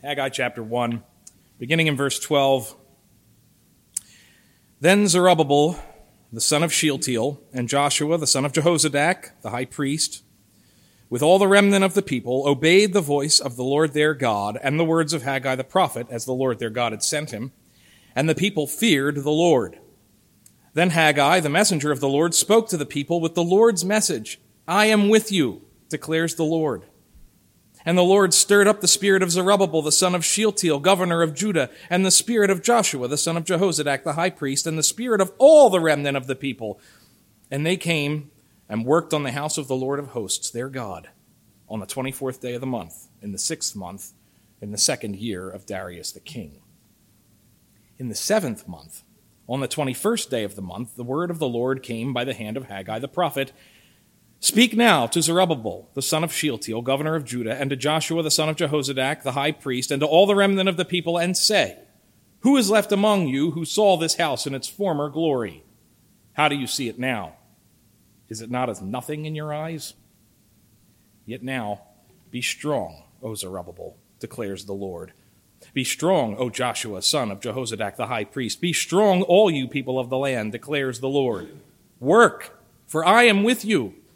Haggai chapter 1, beginning in verse 12. Then Zerubbabel, the son of Shealtiel, and Joshua, the son of Jehozadak, the high priest, with all the remnant of the people, obeyed the voice of the Lord their God and the words of Haggai the prophet, as the Lord their God had sent him. And the people feared the Lord. Then Haggai, the messenger of the Lord, spoke to the people with the Lord's message I am with you, declares the Lord. And the Lord stirred up the spirit of Zerubbabel, the son of Shealtiel, governor of Judah, and the spirit of Joshua, the son of Jehozadak, the high priest, and the spirit of all the remnant of the people. And they came and worked on the house of the Lord of hosts, their God, on the 24th day of the month, in the sixth month, in the second year of Darius the king. In the seventh month, on the 21st day of the month, the word of the Lord came by the hand of Haggai the prophet Speak now to Zerubbabel, the son of Shealtiel, governor of Judah, and to Joshua, the son of Jehozadak, the high priest, and to all the remnant of the people, and say, Who is left among you who saw this house in its former glory? How do you see it now? Is it not as nothing in your eyes? Yet now, be strong, O Zerubbabel, declares the Lord. Be strong, O Joshua, son of Jehozadak the high priest. Be strong, all you people of the land, declares the Lord. Work, for I am with you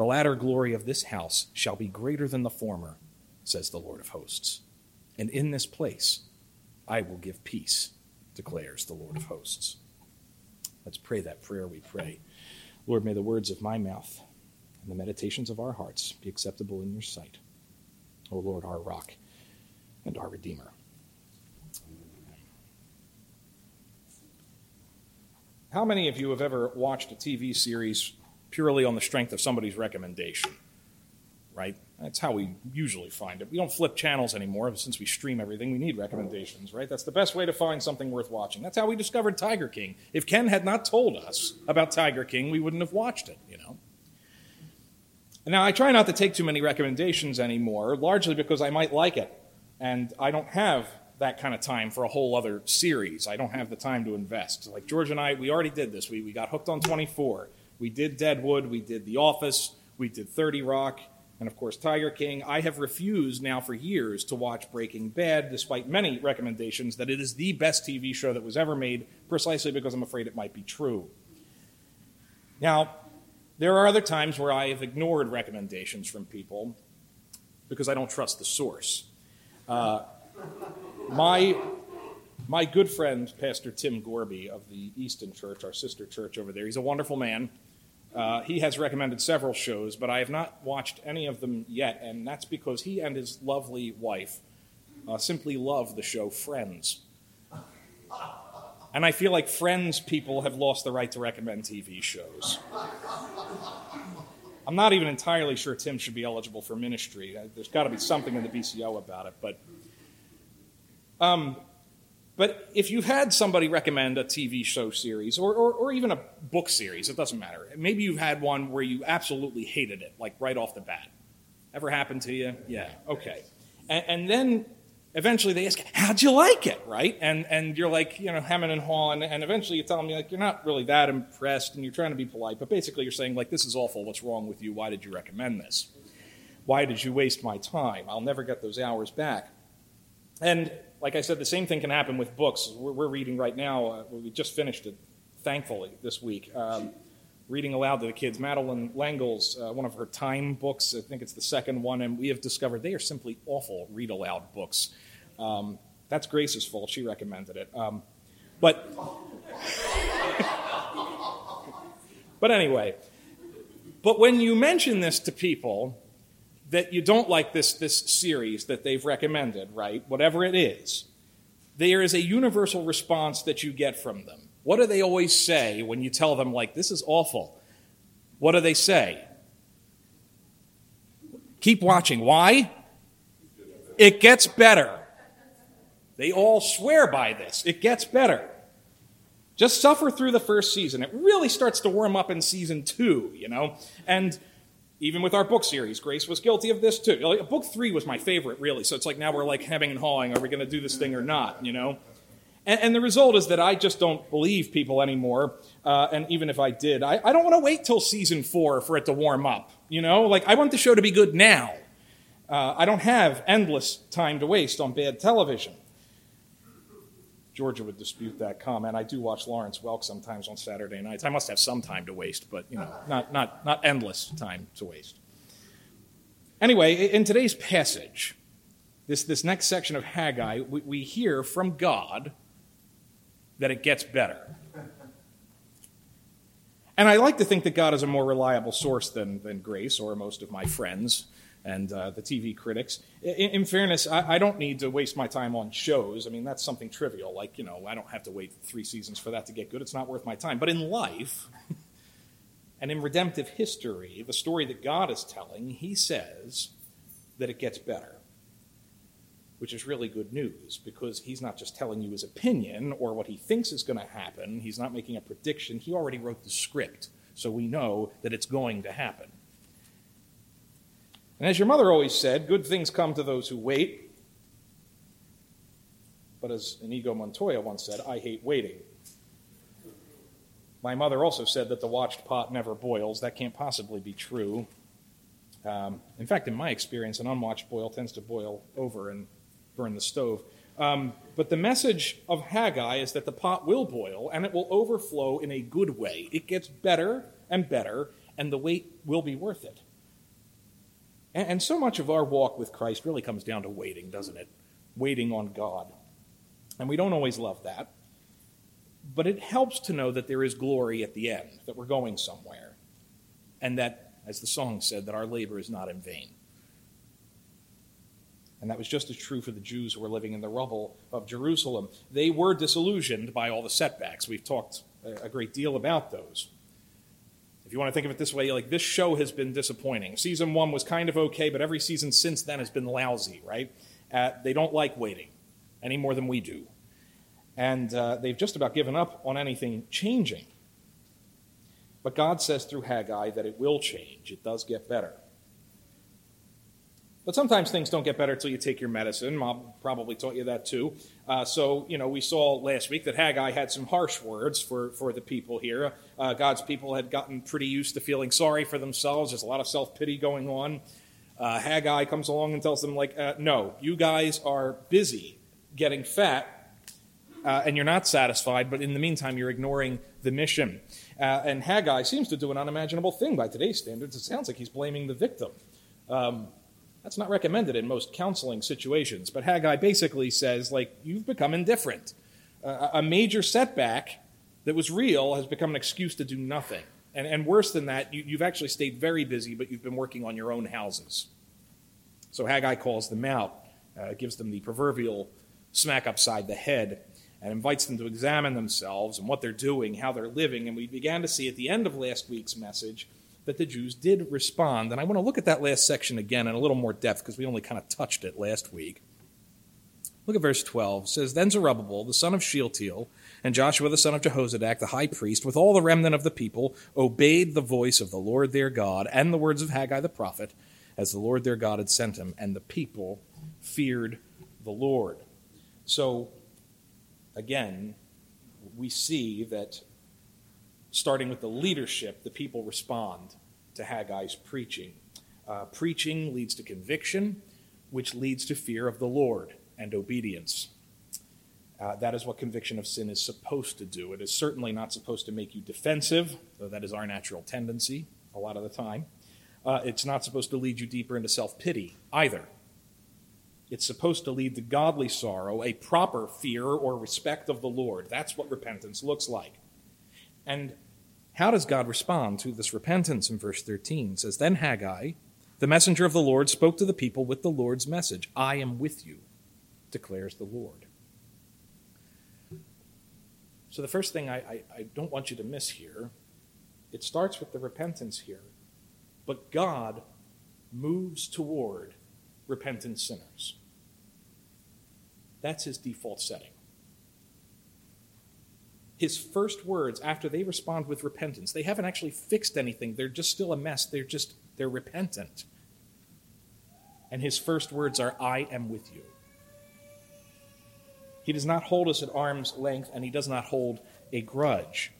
The latter glory of this house shall be greater than the former, says the Lord of hosts. And in this place I will give peace, declares the Lord of hosts. Let's pray that prayer we pray. Lord, may the words of my mouth and the meditations of our hearts be acceptable in your sight. O Lord, our rock and our Redeemer. How many of you have ever watched a TV series purely on the strength of somebody's recommendation, right? That's how we usually find it. We don't flip channels anymore since we stream everything. We need recommendations, right? That's the best way to find something worth watching. That's how we discovered Tiger King. If Ken had not told us about Tiger King, we wouldn't have watched it, you know? Now, I try not to take too many recommendations anymore, largely because I might like it. And I don't have that kind of time for a whole other series. I don't have the time to invest. Like George and I, we already did this. We, we got hooked on 24. We did Deadwood, we did The Office, we did 30 Rock, and of course Tiger King. I have refused now for years to watch Breaking Bad, despite many recommendations that it is the best TV show that was ever made, precisely because I'm afraid it might be true. Now, there are other times where I have ignored recommendations from people because I don't trust the source. Uh, my my good friend, Pastor Tim Gorby of the Easton Church, our sister church over there, he's a wonderful man. Uh, he has recommended several shows, but I have not watched any of them yet, and that's because he and his lovely wife uh, simply love the show Friends. And I feel like Friends people have lost the right to recommend TV shows. I'm not even entirely sure Tim should be eligible for ministry. Uh, there's got to be something in the BCO about it, but. Um, but if you've had somebody recommend a TV show series or, or, or, even a book series, it doesn't matter. Maybe you've had one where you absolutely hated it, like right off the bat. Ever happened to you? Yeah, okay. And, and then eventually they ask, How'd you like it? Right? And, and you're like, you know, hemming and hawing. And eventually you tell them, like, you're not really that impressed and you're trying to be polite. But basically you're saying, like, this is awful. What's wrong with you? Why did you recommend this? Why did you waste my time? I'll never get those hours back. And like I said, the same thing can happen with books. We're, we're reading right now, uh, we just finished it, thankfully, this week. Um, reading aloud to the kids. Madeleine L'Engle's, uh, one of her time books, I think it's the second one, and we have discovered they are simply awful read aloud books. Um, that's Grace's fault. She recommended it. Um, but, but anyway, but when you mention this to people, that you don't like this, this series that they've recommended, right? Whatever it is, there is a universal response that you get from them. What do they always say when you tell them, like, this is awful? What do they say? Keep watching. Why? It gets better. They all swear by this. It gets better. Just suffer through the first season. It really starts to warm up in season two, you know? And even with our book series, Grace was guilty of this too. Like, book three was my favorite, really. So it's like now we're like hemming and hawing. Are we going to do this thing or not, you know? And, and, the result is that I just don't believe people anymore. Uh, and even if I did, I, I don't want to wait till season four for it to warm up. You know, like I want the show to be good now. Uh, I don't have endless time to waste on bad television. Georgia would dispute that comment. I do watch Lawrence Welk sometimes on Saturday nights. I must have some time to waste, but you know, not, not, not endless time to waste. Anyway, in today's passage, this, this next section of Haggai, we, we hear from God that it gets better. And I like to think that God is a more reliable source than, than Grace or most of my friends and uh, the TV critics. In, in fairness, I, I, don't need to waste my time on shows. I mean, that's something trivial. Like, you know, I don't have to wait three seasons for that to get good. It's not worth my time. But in life, and in redemptive history, the story that God is telling, he says that it gets better which is really good news because he's not just telling you his opinion or what he thinks is going to happen. He's not making a prediction. He already wrote the script, so we know that it's going to happen. And as your mother always said, good things come to those who wait. But as Inigo Montoya once said, I hate waiting. My mother also said that the watched pot never boils. That can't possibly be true. Um, in fact, in my experience, an unwatched boil tends to boil over and burn the stove. Um, but the message of Haggai is that the pot will boil and it will overflow in a good way. It gets better and better, and the wait will be worth it. And, and so much of our walk with Christ really comes down to waiting, doesn't it? Waiting on God. And we don't always love that. But it helps to know that there is glory at the end, that we're going somewhere. And that, as the song said, that our labor is not in vain. And that was just as true for the Jews who were living in the rubble of Jerusalem. They were disillusioned by all the setbacks. We've talked a great deal about those. If you want to think of it this way, like this show has been disappointing. Season one was kind of okay, but every season since then has been lousy, right? Uh, they don't like waiting any more than we do. And uh, they've just about given up on anything changing. But God says through Haggai that it will change, it does get better. But sometimes things don't get better until you take your medicine. Mom probably taught you that too. Uh, so, you know, we saw last week that Haggai had some harsh words for, for the people here. Uh, God's people had gotten pretty used to feeling sorry for themselves. There's a lot of self pity going on. Uh, Haggai comes along and tells them, like, uh, no, you guys are busy getting fat, uh, and you're not satisfied, but in the meantime, you're ignoring the mission. Uh, and Haggai seems to do an unimaginable thing by today's standards. It sounds like he's blaming the victim. Um, that's not recommended in most counseling situations. But Haggai basically says, like, you've become indifferent. Uh, a major setback that was real has become an excuse to do nothing. And, and worse than that, you, you've actually stayed very busy, but you've been working on your own houses. So Haggai calls them out, uh, gives them the proverbial smack upside the head, and invites them to examine themselves and what they're doing, how they're living. And we began to see at the end of last week's message that the Jews did respond. And I want to look at that last section again in a little more depth because we only kind of touched it last week. Look at verse 12. It says, Then Zerubbabel, the son of Shealtiel, and Joshua, the son of Jehozadak, the high priest, with all the remnant of the people, obeyed the voice of the Lord their God and the words of Haggai the prophet, as the Lord their God had sent him, and the people feared the Lord. So, again, we see that starting with the leadership, the people respond to Haggai's preaching. Uh, preaching leads to conviction, which leads to fear of the Lord and obedience. Uh, that is what conviction of sin is supposed to do. It is certainly not supposed to make you defensive, though that is our natural tendency a lot of the time. Uh, it's not supposed to lead you deeper into self pity either. It's supposed to lead to godly sorrow, a proper fear or respect of the Lord. That's what repentance looks like. And how does God respond to this repentance in verse 13? It says, Then Haggai, the messenger of the Lord, spoke to the people with the Lord's message I am with you, declares the Lord. So, the first thing I, I, I don't want you to miss here, it starts with the repentance here. But God moves toward repentant sinners. That's his default setting. His first words after they respond with repentance, they haven't actually fixed anything. They're just still a mess. They're just, they're repentant. And his first words are, I am with you. He does not hold us at arm's length, and he does not hold a grudge.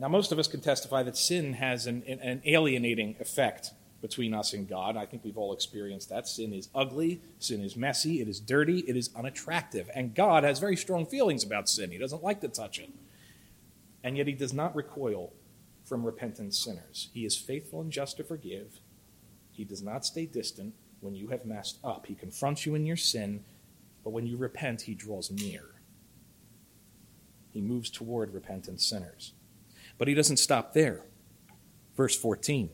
Now, most of us can testify that sin has an, an alienating effect between us and God. I think we've all experienced that. Sin is ugly, sin is messy, it is dirty, it is unattractive. And God has very strong feelings about sin. He doesn't like to touch it. And yet, He does not recoil from repentant sinners. He is faithful and just to forgive. He does not stay distant when you have messed up. He confronts you in your sin, but when you repent, He draws near. He moves toward repentant sinners. But he doesn't stop there. Verse 14.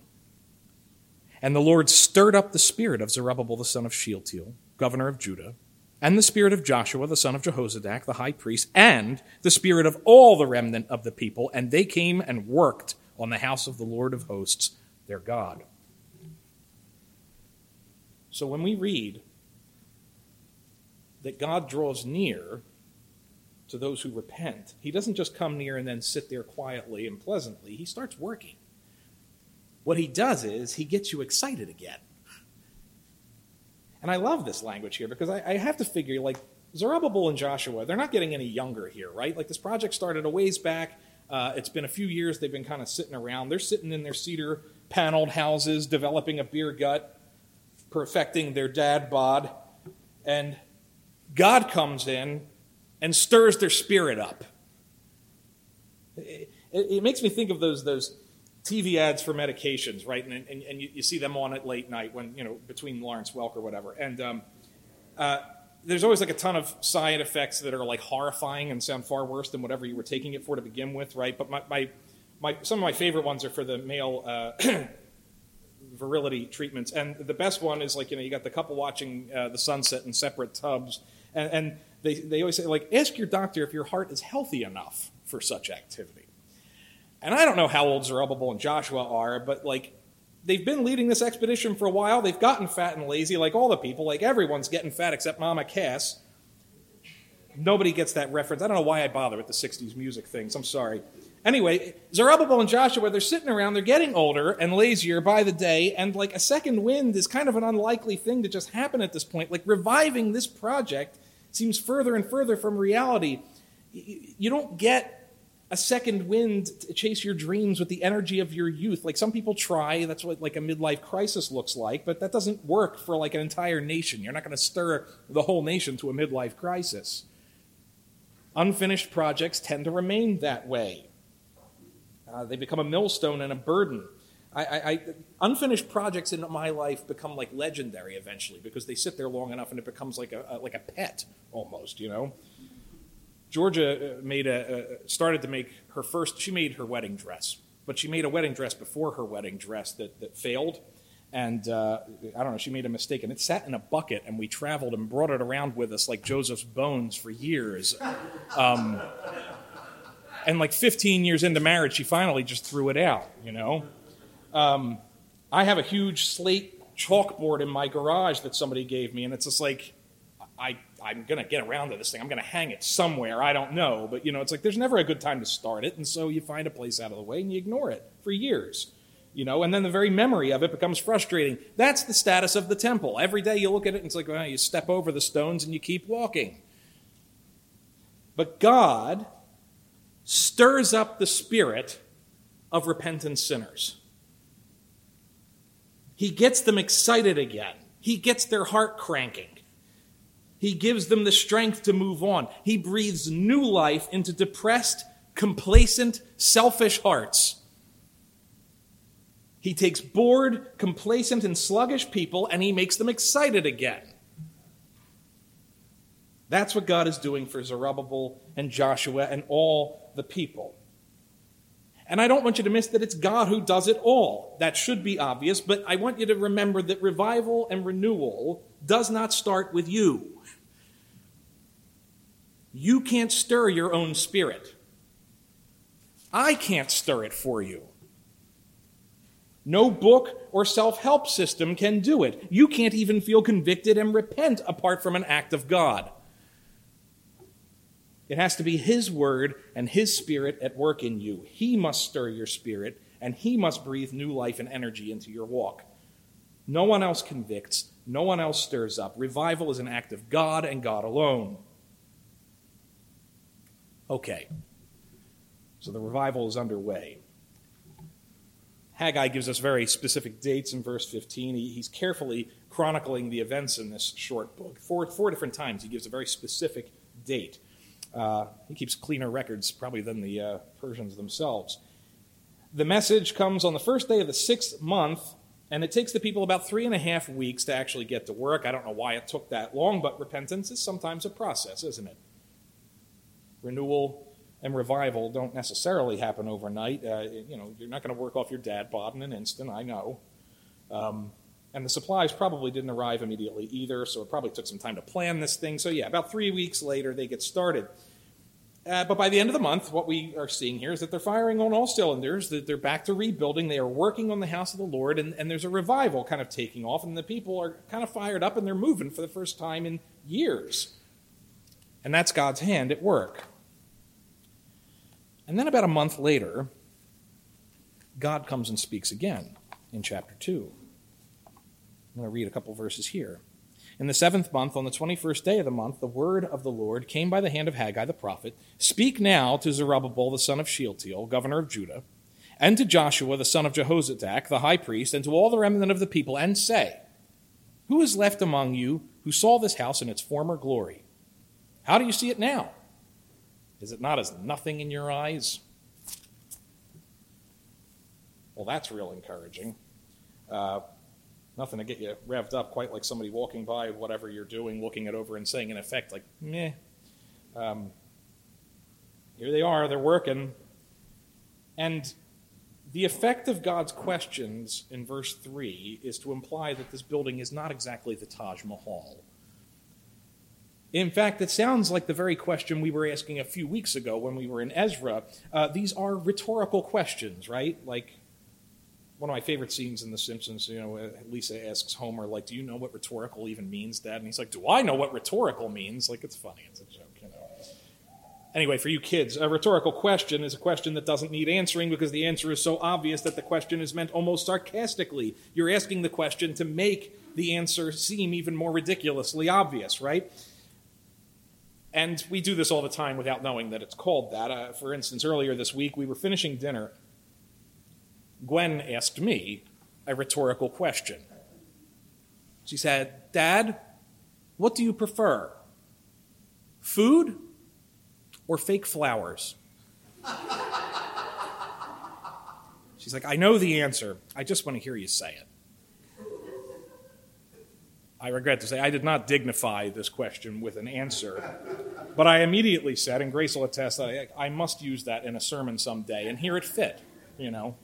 And the Lord stirred up the spirit of Zerubbabel the son of Shealtiel, governor of Judah, and the spirit of Joshua the son of Jehozadak, the high priest, and the spirit of all the remnant of the people, and they came and worked on the house of the Lord of hosts, their God. So when we read that God draws near to those who repent. He doesn't just come near and then sit there quietly and pleasantly. He starts working. What he does is he gets you excited again. And I love this language here because I, I have to figure, like, Zerubbabel and Joshua, they're not getting any younger here, right? Like, this project started a ways back. Uh, it's been a few years they've been kind of sitting around. They're sitting in their cedar paneled houses, developing a beer gut, perfecting their dad bod. And God comes in and stirs their spirit up. It, it, makes me think of those, those TV ads for medications, right? And, and, and you, you, see them on at late night when, you know, between Lawrence Welk or whatever. And um, uh, there's always like a ton of side effects that are like horrifying and sound far worse than whatever you were taking it for to begin with, right? But my, my, my some of my favorite ones are for the male uh, virility treatments. And the best one is like, you know, you got the couple watching uh, the sunset in separate tubs. And, and they, they always say, like, ask your doctor if your heart is healthy enough for such activity. And I don't know how old Zerubbabel and Joshua are, but like, they've been leading this expedition for a while. They've gotten fat and lazy, like all the people. Like, everyone's getting fat except Mama Cass. Nobody gets that reference. I don't know why I bother with the 60s music things. I'm sorry. Anyway, Zerubbabel and Joshua, they're sitting around, they're getting older and lazier by the day, and like a second wind is kind of an unlikely thing to just happen at this point. Like reviving this project seems further and further from reality. You don't get a second wind to chase your dreams with the energy of your youth. Like some people try, that's what like a midlife crisis looks like, but that doesn't work for like an entire nation. You're not going to stir the whole nation to a midlife crisis. Unfinished projects tend to remain that way. Uh, they become a millstone and a burden. I, I, I, unfinished projects in my life become like legendary eventually because they sit there long enough and it becomes like a, a like a pet almost, you know. Georgia uh, made a, started to make her first. She made her wedding dress, but she made a wedding dress before her wedding dress that that failed, and uh, I don't know. She made a mistake, and it sat in a bucket, and we traveled and brought it around with us like Joseph's bones for years. Um, and like 15 years into marriage, she finally just threw it out, you know. Um, I have a huge slate chalkboard in my garage that somebody gave me, and it's just like, I, I'm going to get around to this thing. I'm going to hang it somewhere. I don't know. But, you know, it's like there's never a good time to start it. And so you find a place out of the way and you ignore it for years. You know, and then the very memory of it becomes frustrating. That's the status of the temple. Every day you look at it and it's like, well, you step over the stones and you keep walking. But God stirs up the spirit of repentant sinners. He gets them excited again. He gets their heart cranking. He gives them the strength to move on. He breathes new life into depressed, complacent, selfish hearts. He takes bored, complacent, and sluggish people and he makes them excited again. That's what God is doing for Zerubbabel and Joshua and all the people. And I don't want you to miss that it's God who does it all. That should be obvious, but I want you to remember that revival and renewal does not start with you. You can't stir your own spirit. I can't stir it for you. No book or self help system can do it. You can't even feel convicted and repent apart from an act of God. It has to be His Word and His Spirit at work in you. He must stir your spirit, and He must breathe new life and energy into your walk. No one else convicts, no one else stirs up. Revival is an act of God and God alone. Okay, so the revival is underway. Haggai gives us very specific dates in verse 15. He, he's carefully chronicling the events in this short book. Four, four different times he gives a very specific date. Uh, he keeps cleaner records probably than the uh, Persians themselves. The message comes on the first day of the sixth month, and it takes the people about three and a half weeks to actually get to work. I don't know why it took that long, but repentance is sometimes a process, isn't it? Renewal and revival don't necessarily happen overnight. Uh, you know, you're not going to work off your dad bod in an instant, I know. Um, and the supplies probably didn't arrive immediately either, so it probably took some time to plan this thing. So, yeah, about three weeks later, they get started. Uh, but by the end of the month, what we are seeing here is that they're firing on all cylinders, that they're back to rebuilding, they are working on the house of the Lord, and, and there's a revival kind of taking off, and the people are kind of fired up and they're moving for the first time in years. And that's God's hand at work. And then about a month later, God comes and speaks again in chapter 2. I'm going to read a couple verses here. In the seventh month, on the 21st day of the month, the word of the Lord came by the hand of Haggai the prophet Speak now to Zerubbabel the son of Shealtiel, governor of Judah, and to Joshua the son of Jehozadak, the high priest, and to all the remnant of the people, and say, Who is left among you who saw this house in its former glory? How do you see it now? Is it not as nothing in your eyes? Well, that's real encouraging. Uh, nothing to get you revved up quite like somebody walking by whatever you're doing, looking it over and saying, in effect, like, meh. Um, here they are, they're working. And the effect of God's questions in verse 3 is to imply that this building is not exactly the Taj Mahal. In fact, it sounds like the very question we were asking a few weeks ago when we were in Ezra. Uh, these are rhetorical questions, right? Like, one of my favorite scenes in The Simpsons, you know, Lisa asks Homer, like, do you know what rhetorical even means, Dad? And he's like, do I know what rhetorical means? Like, it's funny. It's a joke, you know. Anyway, for you kids, a rhetorical question is a question that doesn't need answering because the answer is so obvious that the question is meant almost sarcastically. You're asking the question to make the answer seem even more ridiculously obvious, right? And we do this all the time without knowing that it's called that. Uh, for instance, earlier this week, we were finishing dinner Gwen asked me a rhetorical question. She said, Dad, what do you prefer? Food or fake flowers? She's like, I know the answer. I just want to hear you say it. I regret to say I did not dignify this question with an answer, but I immediately said, and Grace will attest, I, I must use that in a sermon someday, and here it fit, you know.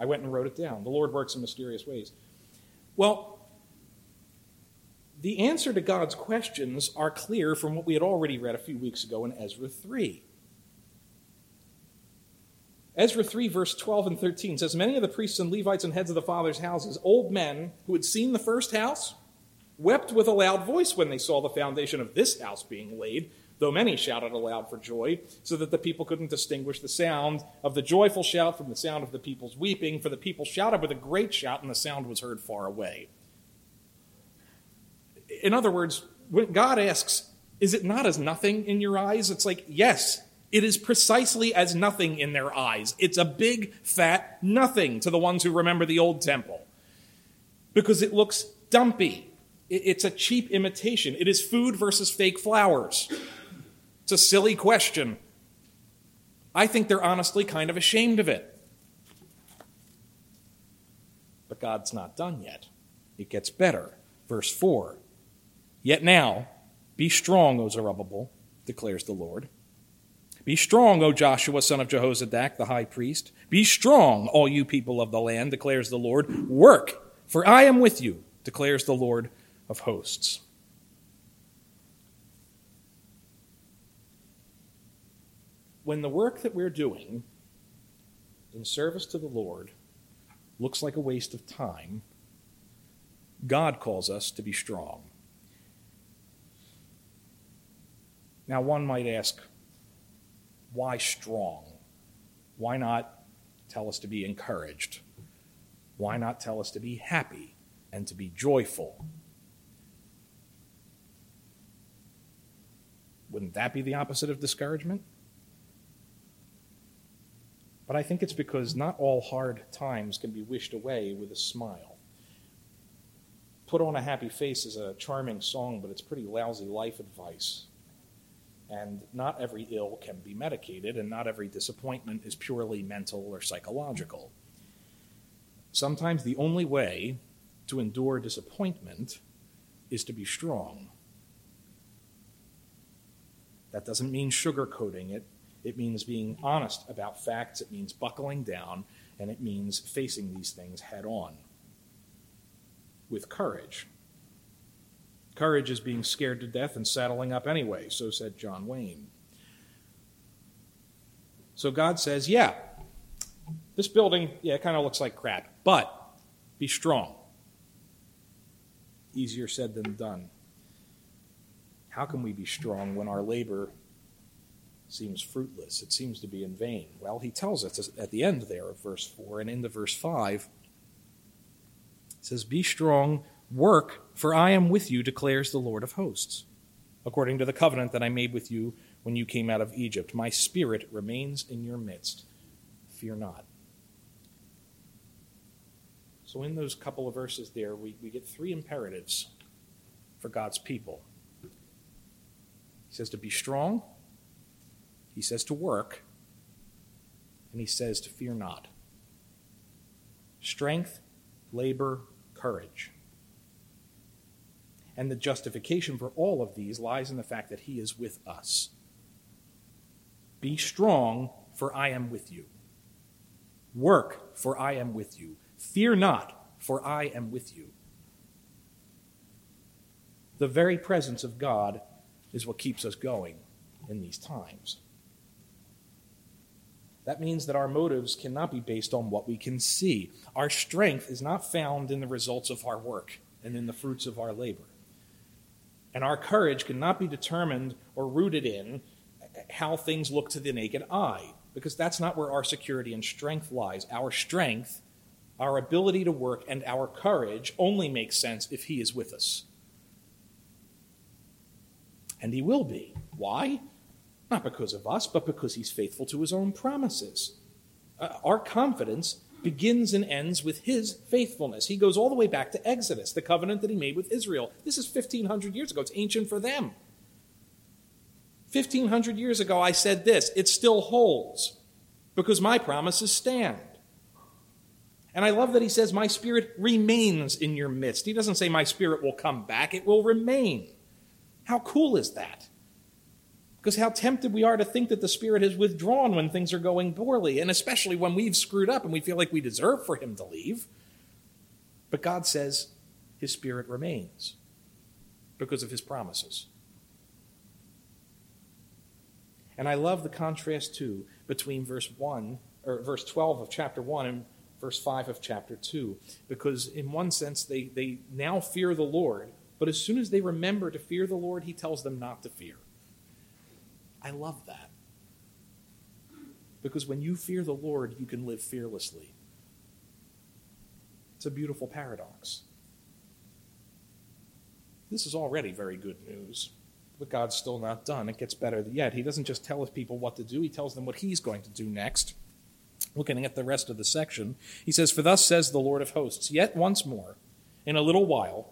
I went and wrote it down. The Lord works in mysterious ways. Well, the answer to God's questions are clear from what we had already read a few weeks ago in Ezra 3. Ezra 3, verse 12 and 13 says Many of the priests and Levites and heads of the fathers' houses, old men who had seen the first house, wept with a loud voice when they saw the foundation of this house being laid though many shouted aloud for joy, so that the people couldn't distinguish the sound of the joyful shout from the sound of the people's weeping, for the people shouted with a great shout, and the sound was heard far away. In other words, when God asks, Is it not as nothing in your eyes? It's like, Yes, it is precisely as nothing in their eyes. It's a big, fat nothing to the ones who remember the old temple. Because it looks dumpy. It's a cheap imitation. It is food versus fake flowers. It's a silly question. I think they're honestly kind of ashamed of it. But God's not done yet. It gets better. Verse 4 Yet now, be strong, O Zerubbabel, declares the Lord. Be strong, O Joshua, son of Jehozadak, the high priest. Be strong, all you people of the land, declares the Lord. Work, for I am with you, declares the Lord of hosts. when the work that we're doing in service to the Lord looks like a waste of time, God calls us to be strong. Now, one might ask, why strong? Why not tell us to be encouraged? Why not tell us to be happy and to be joyful? Wouldn't that be the opposite of discouragement? But I think it's because not all hard times can be wished away with a smile. Put on a happy face is a charming song, but it's pretty lousy life advice. And not every ill can be medicated, and not every disappointment is purely mental or psychological. Sometimes the only way to endure disappointment is to be strong. That doesn't mean sugarcoating it. It means being honest about facts. It means buckling down. And it means facing these things head on with courage. Courage is being scared to death and saddling up anyway, so said John Wayne. So God says, yeah, this building, yeah, it kind of looks like crap, but be strong. Easier said than done. How can we be strong when our labor seems fruitless? It seems to be in vain. Well, he tells us at the end there of verse 4 and into verse 5. It says, Be strong Work, for I am with you, declares the Lord of hosts, according to the covenant that I made with you when you came out of Egypt. My spirit remains in your midst. Fear not. So, in those couple of verses there, we, we get three imperatives for God's people. He says to be strong, he says to work, and he says to fear not. Strength, labor, courage. And the justification for all of these lies in the fact that He is with us. Be strong, for I am with you. Work, for I am with you. Fear not, for I am with you. The very presence of God is what keeps us going in these times. That means that our motives cannot be based on what we can see. Our strength is not found in the results of our work and in the fruits of our labor. And our courage cannot be determined or rooted in how things look to the naked eye, because that's not where our security and strength lies. Our strength, our ability to work, and our courage only makes sense if He is with us. And He will be. Why? Not because of us, but because He's faithful to His own promises. Uh, our confidence begins and ends with his faithfulness. He goes all the way back to Exodus, the covenant that he made with Israel. This is 1,500 years ago. It's ancient for them. 1,500 years ago, I said this. It still holds because my promises stand. And I love that he says, My spirit remains in your midst. He doesn't say, My spirit will come back, it will remain. How cool is that? Because how tempted we are to think that the Spirit has withdrawn when things are going poorly, and especially when we've screwed up and we feel like we deserve for Him to leave. But God says His Spirit remains because of His promises. And I love the contrast, too, between verse 1, or verse 12 of chapter 1 and verse 5 of chapter 2, because in one sense they, they now fear the Lord, but as soon as they remember to fear the Lord, He tells them not to fear. I love that. Because when you fear the Lord, you can live fearlessly. It's a beautiful paradox. This is already very good news, but God's still not done. It gets better yet. He doesn't just tell his people what to do, he tells them what he's going to do next. Looking at the rest of the section, he says, For thus says the Lord of hosts, yet once more, in a little while,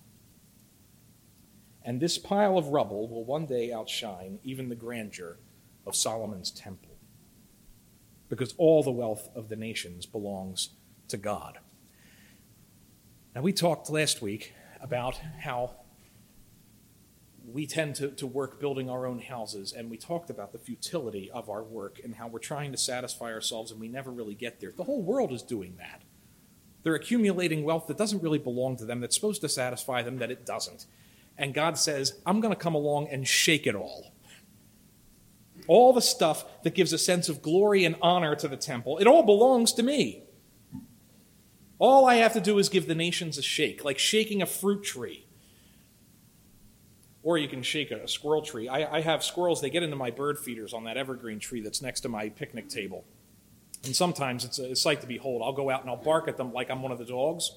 and this pile of rubble will one day outshine even the grandeur of Solomon's temple, because all the wealth of the nations belongs to God. Now, we talked last week about how we tend to, to work building our own houses, and we talked about the futility of our work and how we're trying to satisfy ourselves and we never really get there. The whole world is doing that. They're accumulating wealth that doesn't really belong to them, that's supposed to satisfy them, that it doesn't. And God says, I'm going to come along and shake it all. All the stuff that gives a sense of glory and honor to the temple, it all belongs to me. All I have to do is give the nations a shake, like shaking a fruit tree. Or you can shake a, squirrel tree. I, I have squirrels, they get into my bird feeders on that evergreen tree that's next to my picnic table. And sometimes it's a sight to behold. I'll go out and I'll bark at them like I'm one of the dogs,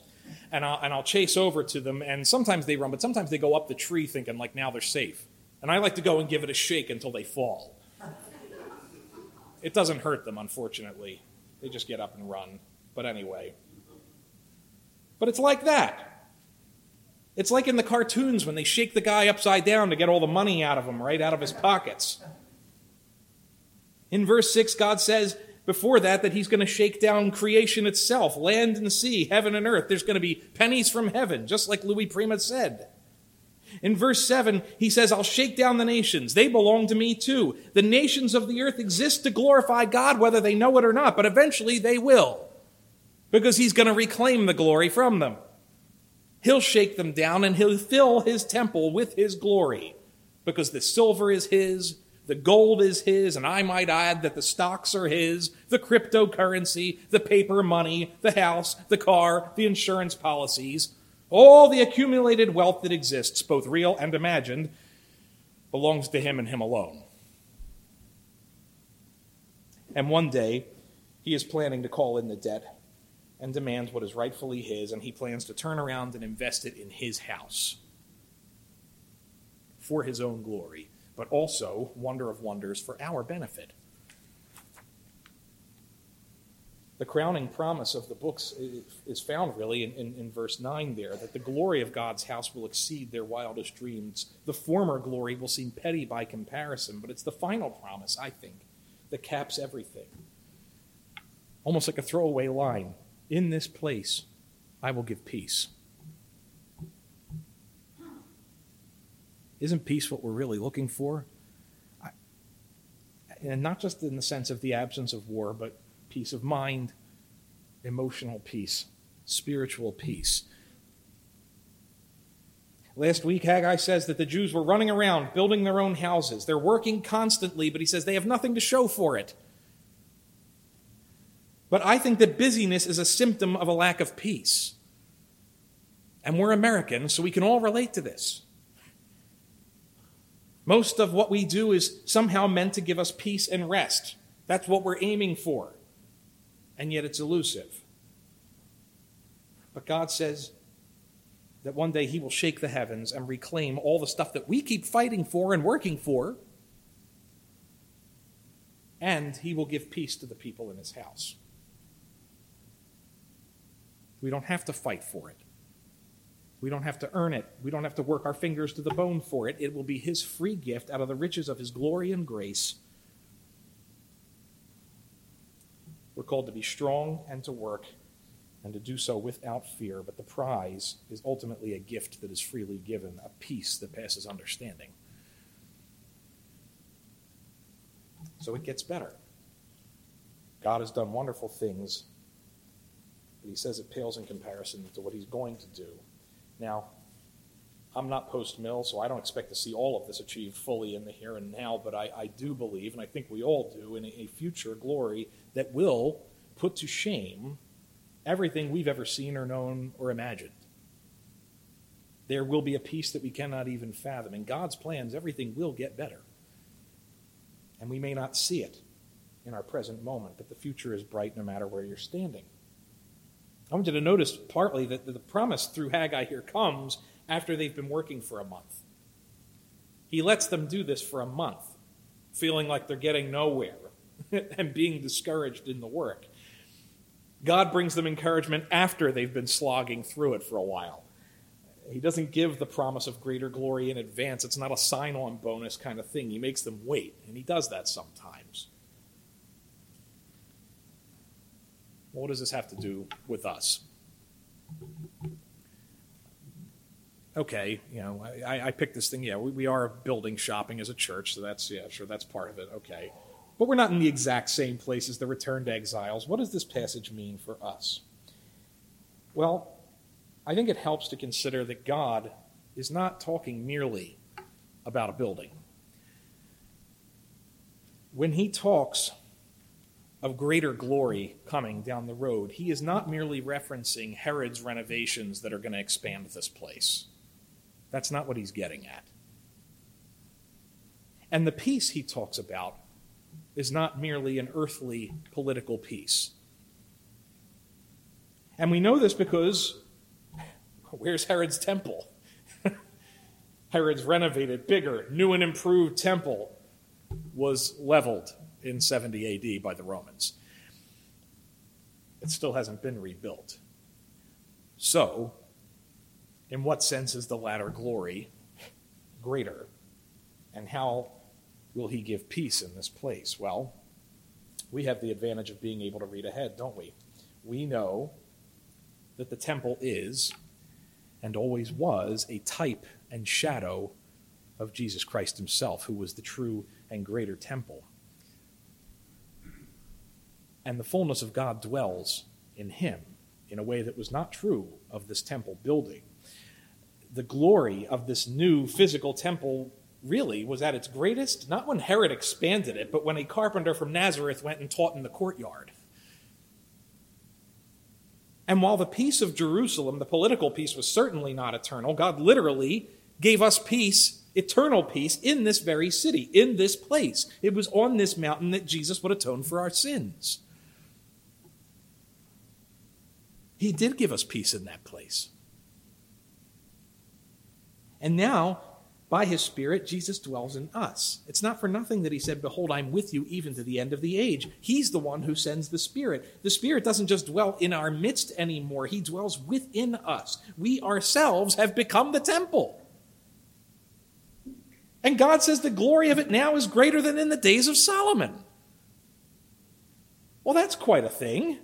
and I'll, and I'll chase over to them. And sometimes they run, but sometimes they go up the tree thinking like now they're safe. And I like to go and give it a shake until they fall. It doesn't hurt them, unfortunately. They just get up and run. But anyway. But it's like that. It's like in the cartoons when they shake the guy upside down to get all the money out of him, right out of his pockets. In verse 6, God says before that that he's going to shake down creation itself land and sea, heaven and earth. There's going to be pennies from heaven, just like Louis Prima said. In verse 7, he says, I'll shake down the nations. They belong to me too. The nations of the earth exist to glorify God, whether they know it or not, but eventually they will, because he's going to reclaim the glory from them. He'll shake them down and he'll fill his temple with his glory because the silver is his, the gold is his, and I might add that the stocks are his, the cryptocurrency, the paper money, the house, the car, the insurance policies, all the accumulated wealth that exists, both real and imagined, belongs to him and him alone. And one day, he is planning to call in the debt and demand what is rightfully his, and he plans to turn around and invest it in his house for his own glory, but also, wonder of wonders, for our benefit. The crowning promise of the books is found really in, in, in, verse 9 there that the glory of God's house will exceed their wildest dreams. The former glory will seem petty by comparison, but it's the final promise, I think, that caps everything. Almost like a throwaway line in this place I will give peace. Isn't peace what we're really looking for? I, and not just in the sense of the absence of war, but peace of mind, emotional peace, spiritual peace. Last week, Haggai says that the Jews were running around building their own houses. They're working constantly, but he says they have nothing to show for it. But I think that busyness is a symptom of a lack of peace. And we're Americans, so we can all relate to this. Most of what we do is somehow meant to give us peace and rest. That's what we're aiming for. And yet it's elusive. But God says that one day He will shake the heavens and reclaim all the stuff that we keep fighting for and working for. And He will give peace to the people in His house. We don't have to fight for it. We don't have to earn it. We don't have to work our fingers to the bone for it. It will be His free gift out of the riches of His glory and grace. We're called to be strong and to work and to do so without fear, but the prize is ultimately a gift that is freely given, a peace that passes understanding. So it gets better. God has done wonderful things but he says it pales in comparison to what he's going to do. Now, I'm not post mill, so I don't expect to see all of this achieved fully in the here and now, but I, I do believe, and I think we all do, in a, a future glory that will put to shame everything we've ever seen or known or imagined. There will be a peace that we cannot even fathom. In God's plans, everything will get better. And we may not see it in our present moment, but the future is bright no matter where you're standing. I want you to notice partly that the promise through Haggai here comes after they've been working for a month. He lets them do this for a month, feeling like they're getting nowhere and being discouraged in the work. God brings them encouragement after they've been slogging through it for a while. He doesn't give the promise of greater glory in advance. It's not a sign on bonus kind of thing. He makes them wait, and he does that sometimes. What does this have to do with us? Okay, you know, I, I picked this thing. Yeah, we, we are building shopping as a church, so that's, yeah, sure, that's part of it. Okay. But we're not in the exact same place as the returned exiles. What does this passage mean for us? Well, I think it helps to consider that God is not talking merely about a building. When he talks of greater glory coming down the road, he is not merely referencing Herod's renovations that are going to expand this place. That's not what he's getting at. And the peace he talks about is not merely an earthly political peace. And we know this because where's Herod's temple? Herod's renovated, bigger, new and improved temple was leveled in 70 AD by the Romans. It still hasn't been rebuilt. So, in what sense is the latter glory greater? And how will he give peace in this place? Well, we have the advantage of being able to read ahead, don't we? We know that the temple is and always was a type and shadow of Jesus Christ himself, who was the true and greater temple. And the fullness of God dwells in him in a way that was not true of this temple building. The glory of this new physical temple really was at its greatest, not when Herod expanded it, but when a carpenter from Nazareth went and taught in the courtyard. And while the peace of Jerusalem, the political peace, was certainly not eternal, God literally gave us peace, eternal peace, in this very city, in this place. It was on this mountain that Jesus would atone for our sins. He did give us peace in that place. And now, by his Spirit, Jesus dwells in us. It's not for nothing that he said, Behold, I'm with you even to the end of the age. He's the one who sends the Spirit. The Spirit doesn't just dwell in our midst anymore, he dwells within us. We ourselves have become the temple. And God says the glory of it now is greater than in the days of Solomon. Well, that's quite a thing.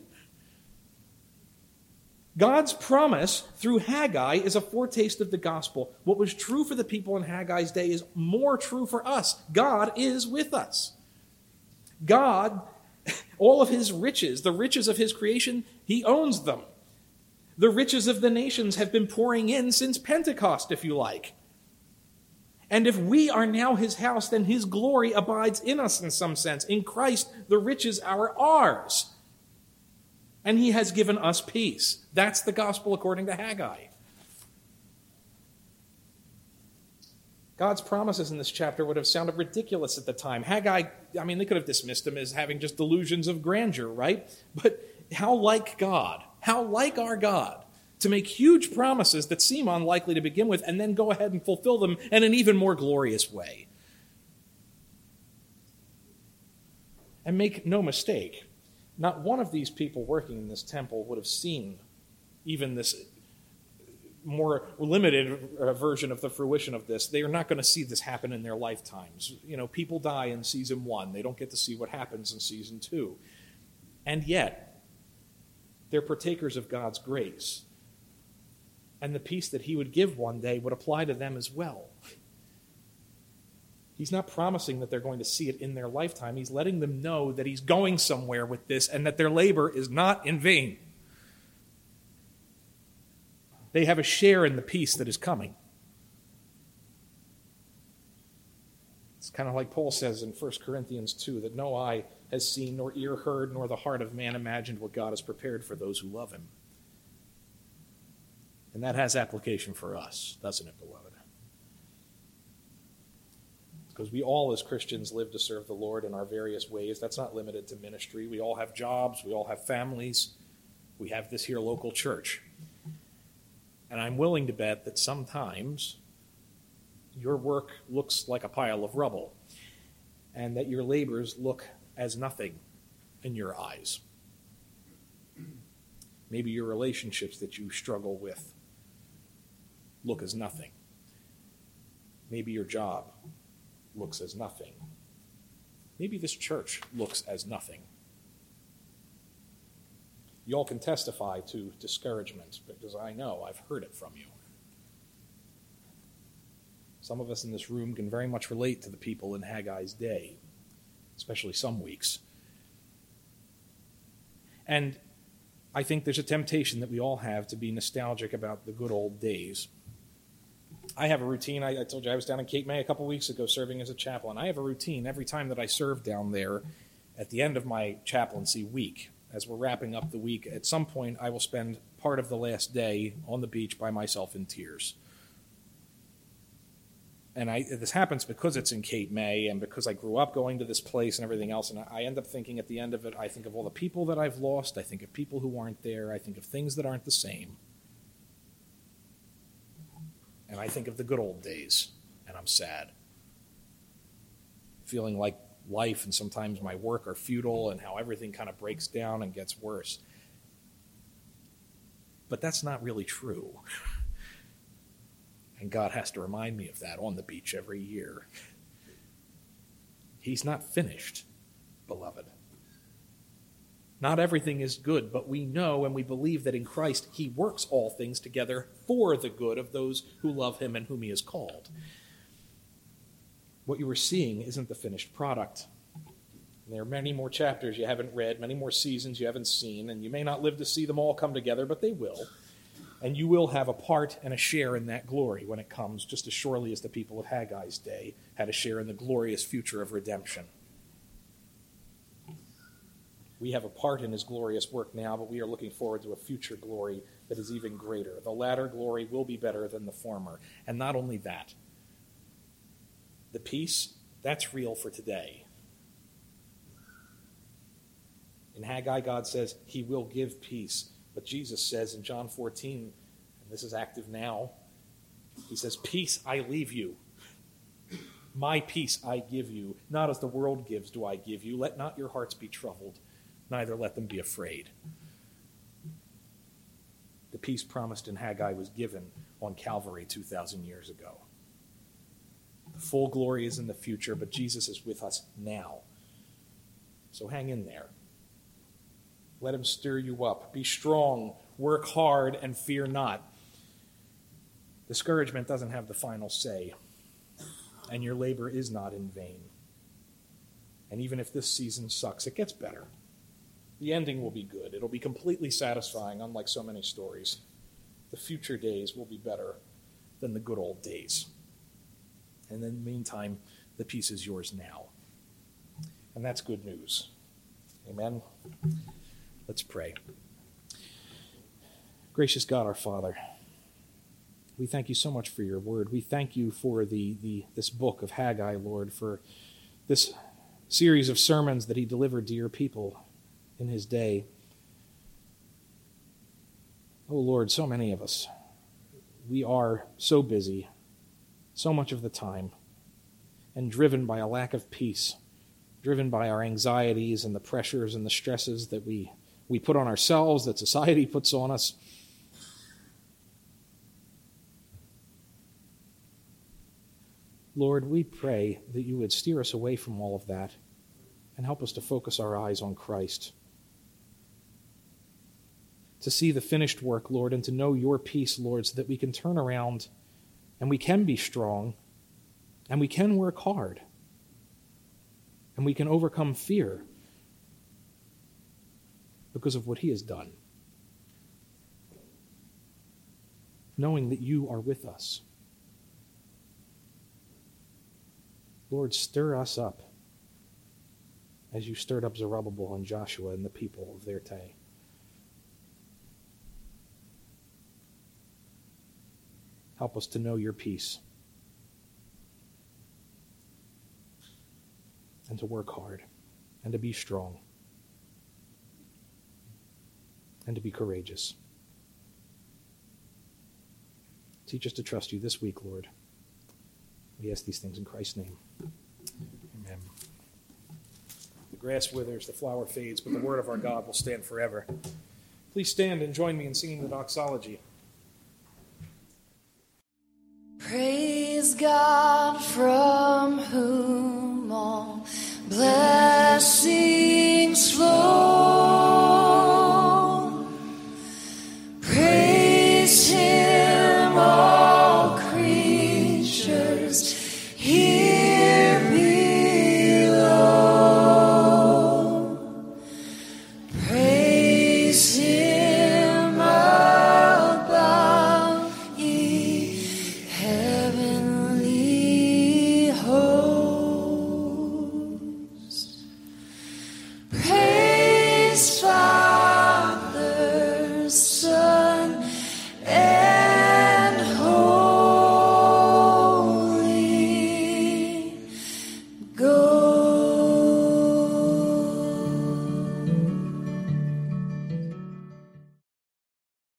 God's promise through Haggai is a foretaste of the gospel. What was true for the people in Haggai's day is more true for us. God is with us. God, all of his riches, the riches of his creation, he owns them. The riches of the nations have been pouring in since Pentecost, if you like. And if we are now his house, then his glory abides in us in some sense. In Christ, the riches are ours. And he has given us peace. That's the gospel according to Haggai. God's promises in this chapter would have sounded ridiculous at the time. Haggai, I mean, they could have dismissed him as having just delusions of grandeur, right? But how like God, how like our God to make huge promises that seem unlikely to begin with and then go ahead and fulfill them in an even more glorious way. And make no mistake, not one of these people working in this temple would have seen even this more limited uh, version of the fruition of this. They are not going to see this happen in their lifetimes. You know, people die in season one, they don't get to see what happens in season two. And yet, they're partakers of God's grace and the peace that he would give one day would apply to them as well. He's not promising that they're going to see it in their lifetime. He's letting them know that he's going somewhere with this and that their labor is not in vain. They have a share in the peace that is coming. It's kind of like Paul says in 1 Corinthians 2 that no eye has seen, nor ear heard, nor the heart of man imagined what God has prepared for those who love him. And that has application for us, doesn't it, beloved? Because we all, as Christians, live to serve the Lord in our various ways. That's not limited to ministry. We all have jobs, we all have families, we have this here local church. And I'm willing to bet that sometimes your work looks like a pile of rubble, and that your labors look as nothing in your eyes. Maybe your relationships that you struggle with look as nothing. Maybe your job looks as nothing. Maybe this church looks as nothing. You all can testify to discouragement because I know I've heard it from you. Some of us in this room can very much relate to the people in Haggai's day, especially some weeks. And I think there's a temptation that we all have to be nostalgic about the good old days. I have a routine. I, I told you I was down in Cape May a couple weeks ago serving as a chaplain. I have a routine every time that I serve down there at the end of my chaplaincy week. As we're wrapping up the week, at some point I will spend part of the last day on the beach by myself in tears and I, this happens because it's in Cape May and because I grew up going to this place and everything else. And I end up thinking at the end of it, I think of all the people that I've lost. I think of people who aren't there. I think of things that aren't the same. And I think of the good old days, and I'm sad. Feeling like life and sometimes my work are futile and how everything kind of breaks down and gets worse. But that's not really true. And God has to remind me of that on the beach every year. He's not finished, beloved. Not everything is good, but we know and we believe that in Christ He works all things together for the good of those who love Him and whom He has called. What you are seeing isn't the finished product. There are many more chapters you haven't read, many more seasons you haven't seen, and you may not live to see them all come together, but they will and you will have a part and a share in that glory when it comes, just as surely as the people of Haggai's day had a share in the glorious future of redemption. We have a part in his glorious work now, but we are looking forward to a future glory that is even greater. The latter glory will be better than the former. And not only that, the peace, that's real for today. In Haggai, God says he will give peace but Jesus says in John 14, and this is active now, he says, Peace I leave you. My peace I give you. Not as the world gives do I give you. Let not your hearts be troubled, neither let them be afraid. The peace promised in Haggai was given on Calvary 2,000 years ago. The full glory is in the future, but Jesus is with us now. So hang in there. Let him stir you up. Be strong, work hard, and fear not. Discouragement doesn't have the final say, and your labor is not in vain. And even if this season sucks, it gets better. The ending will be good. It'll be completely satisfying, unlike so many stories. The future days will be better than the good old days. And in the meantime, the peace is yours now. And that's good news. Amen. Let's pray. Gracious God, our Father, we thank you so much for your word. We thank you for the, the this book of Haggai, Lord, for this series of sermons that he delivered to your people in his day. Oh Lord, so many of us, we are so busy so much of the time and driven by a lack of peace, driven by our anxieties and the pressures and the stresses that we we put on ourselves, that society puts on us. Lord, we pray that you would steer us away from all of that and help us to focus our eyes on Christ. To see the finished work, Lord, and to know your peace, Lord, so that we can turn around and we can be strong and we can work hard and we can overcome fear because of what he has done. Knowing that you are with us. Lord, stir us up as you stirred up Zerubbabel and Joshua and the people of their day. Help us to know your peace and to work hard and to be strong and to be courageous. Teach us to trust you this week, Lord. We ask these things in Christ's name. Amen. The grass withers, the flower fades, but the word of our God will stand forever. Please stand and join me in singing the doxology. God from whom all blessings flow.